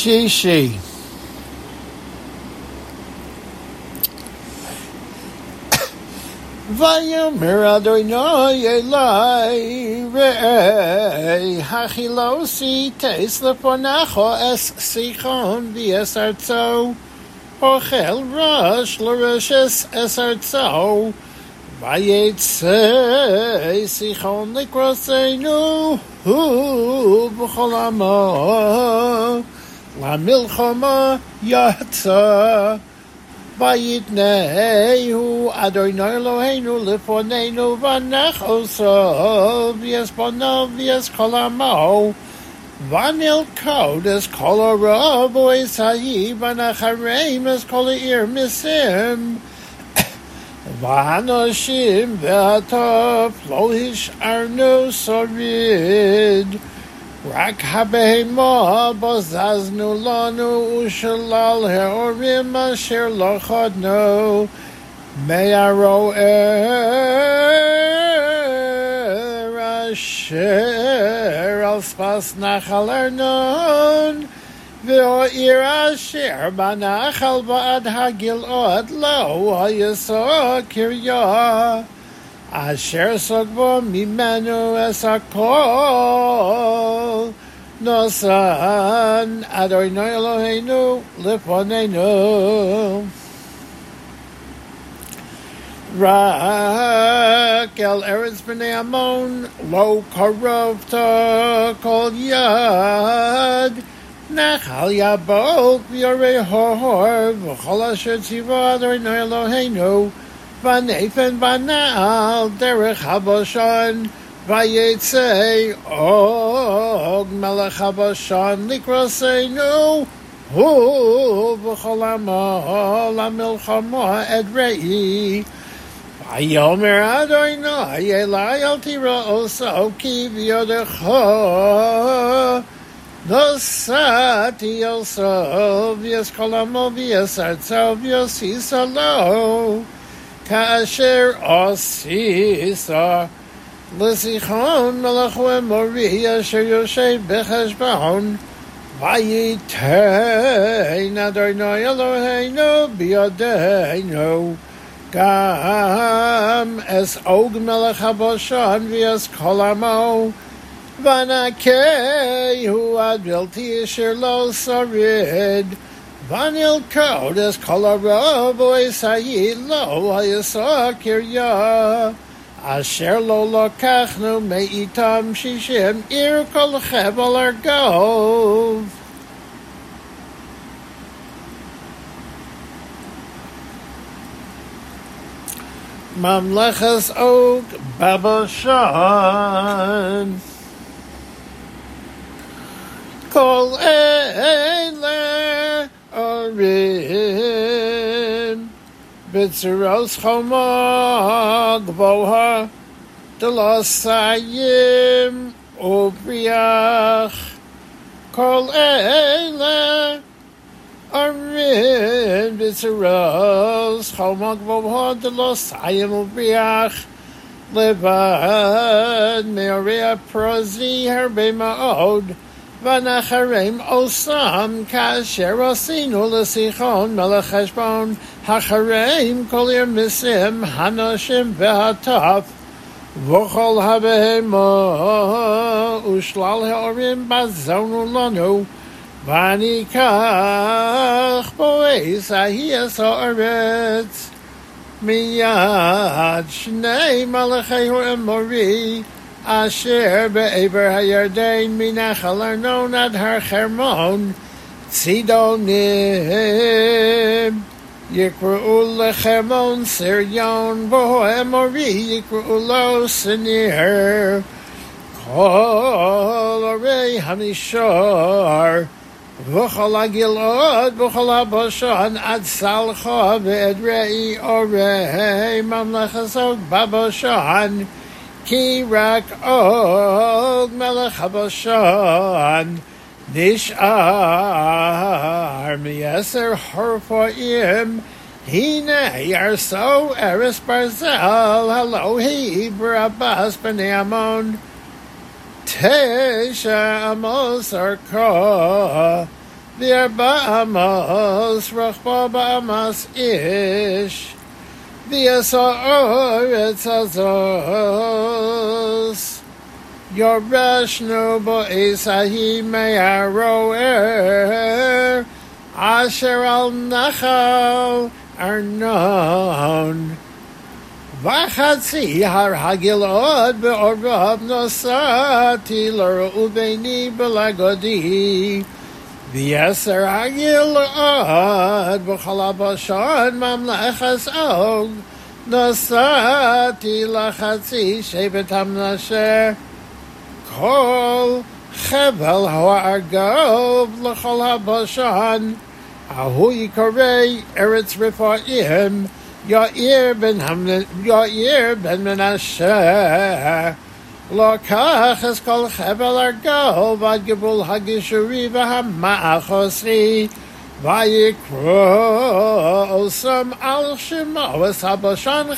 Shishi. Vayomer Adonai Elai Re'ei Hachilosi Teis Leponacho Es Sichon V'es Arzo Ochel Rosh L'Roshes Es Arzo Vayetzei Sichon Likroseinu Hu B'chol Amo Lamilchama Yatza Vayitnehu Adonai Eloheinu Lifonenu Vanachoso V'yespono V'yeskolamo Vanil Kodes Kol Arav Oesayi Vanachareim Es Kol Ir Misim. Vanoshim Ve'atov Lo Arnu Sorid רק הבהמה בזזנו לנו ושלל האורים אשר לא חדנו מהרוער אשר על ספס נחל ארנון והעיר אשר בנחל בעד הגלעוד לא היסוד קריה אשר סוגבו ממנו אס הכל נוסן אדוני אלוהינו לפנינו רק אל ארץ בני עמון לא קרבת כל יד נחל יבוק וירא הור וכל אשר ציווה אדוני אלוהינו Vanathan Vanal Derech Habashan Vayetze Og Melech Habashan Likroseinu Hu V'cholama Lamilchama Edrei Vayomer Adonai Elai Al Tira Oso Ki V'yodecha. Nosati Oso V'yeskolamo V'yesartzo V'yosisalo כאשר עשיסה לזיכרון מלך ומורי אשר יושב בחשבון וייתן אדוני אלוהינו בידינו גם אס אוג מלך הבושן ואס כל עמו ונקהו עד בלתי אשר לא שריד Vanil Kodes Kolarav Sayi Lo Hayasa Kirya Asher Lo Lokachnu Meitam Shishim Ir Kol Chevel Argov Mamlechas Og Babashan Kol Eile Arim Bitzeros Choma Gvoha Delasayim Obriach Kol Eile Arim Bitzeros Choma Gvoha Delasayim Obriach Levad Meoria Prozi Herbe Ma'od ונחרם עושם כאשר עשינו לסיחון מלך חשבון החרם כל ירמסים הנשים והטף וכל הבהמה ושלל ההורים בזונו לנו וניקח בועז ההיאס הארץ מיד שני מלכי האמורי אשר בעבר הירדן מנחל ארנון עד הר חרמון צידונים יקראו לחרמון סריון בו אמורי יקראו לו שניר כל ערי המישור וכל הגלעוד וכל הבושן עד סלחו ועד ראי עורי ממלכתו בבושן כי רק עוד מלך הבשן נשאר מעשר חורפואים הנה ירסו ארס ברזל הלא היא ברבס בני עמון תשע עמוס ארכו V'arba amos rachba ba'amas ish V'yasa'oretz azos Yoreshnu bo'es ahi me'aroer Asher al nachal arnon וחצי הר הגלעוד בעורב נסעתי לראו ביני בלגודי ויסר הגלעוד בכל הבשון ממלכת אוג נסעתי לחצי שבט המנשה כל חבל הארגוב לכל הבשון ההוא יקרא ארץ רפאים Yair ben Hamlin, Yair ben Menashe. lo kach es kol chevel argo, vad gebul hagishuri v'hama'achosri, vayikro osam al shemo, es habashan